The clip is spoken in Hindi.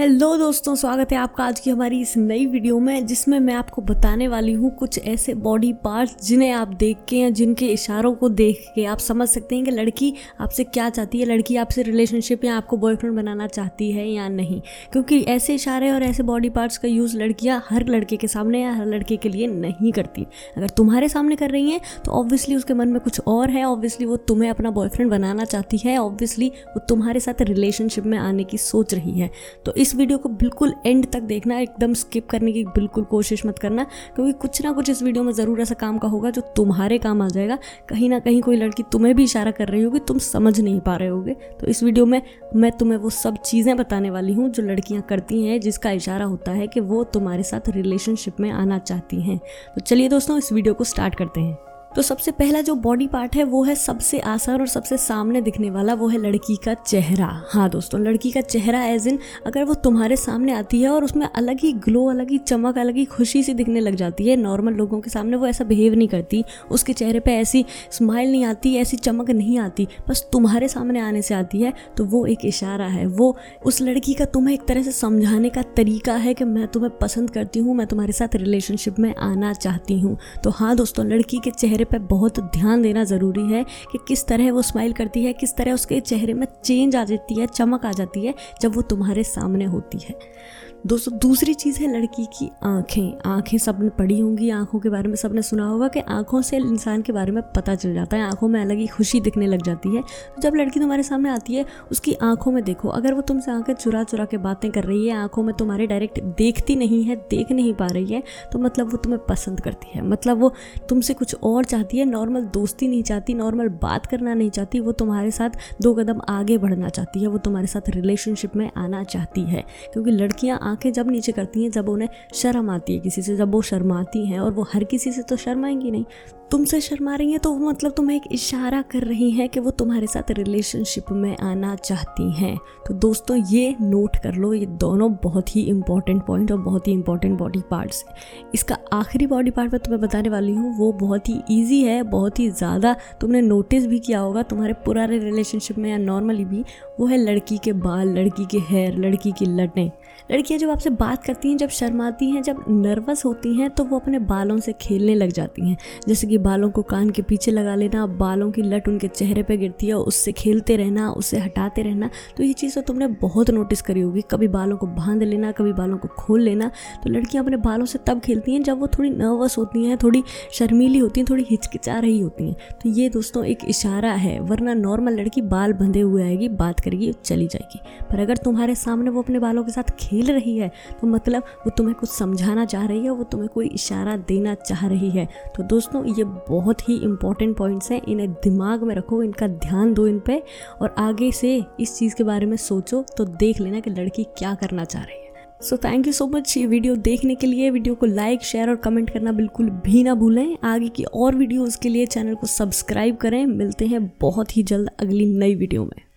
हेलो दोस्तों, स्वागत है आपका आज की हमारी इस नई वीडियो में, जिसमें मैं आपको बताने वाली हूँ कुछ ऐसे बॉडी पार्ट्स जिन्हें आप देख के या जिनके इशारों को देख के आप समझ सकते हैं कि लड़की आपसे क्या चाहती है, लड़की आपसे रिलेशनशिप या आपको बॉयफ्रेंड बनाना चाहती है या नहीं। क्योंकि ऐसे इशारे और ऐसे बॉडी पार्ट्स का यूज़ लड़कियाँ हर लड़के के सामने या हर लड़के के लिए नहीं करती। अगर तुम्हारे सामने कर रही हैं तो ऑब्वियसली उसके मन में कुछ और है ऑब्वियसली वो तुम्हें अपना बॉयफ्रेंड बनाना चाहती है ऑब्वियसली वो तुम्हारे साथ रिलेशनशिप में आने की सोच रही है। तो इस वीडियो को बिल्कुल एंड तक देखना, एकदम स्किप करने की बिल्कुल कोशिश मत करना, क्योंकि कुछ ना कुछ इस वीडियो में ज़रूर ऐसा काम का होगा जो तुम्हारे काम आ जाएगा। कहीं ना कहीं कोई लड़की तुम्हें भी इशारा कर रही होगी, तुम समझ नहीं पा रहे होगे। तो इस वीडियो में मैं तुम्हें वो सब चीज़ें बताने वाली हूँ जो लड़कियाँ करती हैं, जिसका इशारा होता है कि वो तुम्हारे साथ रिलेशनशिप में आना चाहती हैं। तो चलिए दोस्तों, इस वीडियो को स्टार्ट करते हैं। तो सबसे पहला जो बॉडी पार्ट है, वो है सबसे आसान और सबसे सामने दिखने वाला, वो है लड़की का चेहरा। हाँ दोस्तों, लड़की का चेहरा एज इन अगर वो तुम्हारे सामने आती है और उसमें अलग ही ग्लो अलग ही चमक, अलग ही खुशी सी दिखने लग जाती है नॉर्मल लोगों के सामने वो ऐसा बिहेव नहीं करती। उसके चेहरे पर ऐसी स्माइल नहीं आती, ऐसी चमक नहीं आती, बस तुम्हारे सामने आने से आती है तो वो एक इशारा है। वो उस लड़की का तुम्हें एक तरह से समझाने का तरीका है कि मैं तुम्हें पसंद करती हूँ, मैं तुम्हारे साथ रिलेशनशिप में आना चाहती हूँ। तो हाँ दोस्तों, लड़की के चेहरे चेहरे पे बहुत ध्यान देना ज़रूरी है कि किस तरह वो स्माइल करती है, किस तरह उसके चेहरे में चेंज आ जाती है, चमक आ जाती है जब वो तुम्हारे सामने होती है। दोस्तों, दूसरी चीज़ है लड़की की आँखें। आँखें सबने पढ़ी होंगी, आँखों के बारे में सबने सुना होगा कि आँखों से इंसान के बारे में पता चल जाता है। आँखों में अलग ही खुशी दिखने लग जाती है। तो जब लड़की तुम्हारे सामने आती है, उसकी आँखों में देखो। अगर वो तुमसे आँखें चुरा चुरा के बातें कर रही है, आँखों में तुम्हारे डायरेक्ट देखती नहीं है, देख नहीं पा रही है तो मतलब वो तुम्हें पसंद करती है। मतलब वो तुमसे कुछ और चाहती है नॉर्मल दोस्ती नहीं चाहती नॉर्मल बात करना नहीं चाहती, वो तुम्हारे साथ दो कदम आगे बढ़ना चाहती है, वो तुम्हारे साथ रिलेशनशिप में आना चाहती है। क्योंकि लड़कियाँ आँखें जब नीचे करती हैं, जब उन्हें शर्म आती है किसी से, जब वो शर्माती हैं और वो हर किसी से तो शर्माएँगी नहीं। तुमसे शर्मा रही हैं तो वो मतलब तुम्हें एक इशारा कर रही हैं कि वो तुम्हारे साथ रिलेशनशिप में आना चाहती हैं। तो दोस्तों, ये नोट कर लो, ये दोनों बहुत ही इंपॉर्टेंट पॉइंट और बहुत ही इंपॉर्टेंट बॉडी पार्ट्स इसका आखिरी बॉडी पार्ट मैं तुम्हें बताने वाली हूँ, वो बहुत ही ईजी है, बहुत ही ज़्यादा तुमने नोटिस भी किया होगा, तुम्हारे पुराने रिलेशनशिप में या नॉर्मली भी, वो है लड़की के बाल, लड़की के हेयर लड़की की लटें लड़कियाँ जब आपसे बात करती हैं, जब शर्माती हैं, जब नर्वस होती हैं तो वो अपने बालों से खेलने लग जाती हैं। जैसे कि बालों को कान के पीछे लगा लेना, बालों की लट उनके चेहरे पर गिरती है, उससे खेलते रहना उससे हटाते रहना। तो ये चीज़ तो तुमने बहुत नोटिस करी होगी। कभी बालों को बाँध लेना, कभी बालों को खोल लेना। तो लड़कियाँ अपने बालों से तब खेलती हैं जब वो थोड़ी नर्वस होती हैं, थोड़ी शर्मीली होती हैं, थोड़ी हिचकिचा रही होती हैं। तो ये दोस्तों एक इशारा है, वरना नॉर्मल लड़की बाल बंधे हुए आएगी, बात करेगी चली जाएगी। पर अगर तुम्हारे सामने वो अपने बालों के साथ खेल रही है तो मतलब वो तुम्हें कुछ समझाना चाह रही है, वो तुम्हें कोई इशारा देना चाह रही है। तो दोस्तों ये बहुत ही इंपॉर्टेंट पॉइंट्स हैं। इन्हें दिमाग में रखो, इनका ध्यान दो इन पर और आगे से इस चीज़ के बारे में सोचो तो देख लेना कि लड़की क्या करना चाह रही है। So thank you so much ये वीडियो देखने के लिए। वीडियो को लाइक शेयर और कमेंट करना बिल्कुल भी ना भूलें। आगे की और वीडियोज़ के लिए चैनल को सब्सक्राइब करें। मिलते हैं बहुत ही जल्द अगली नई वीडियो में।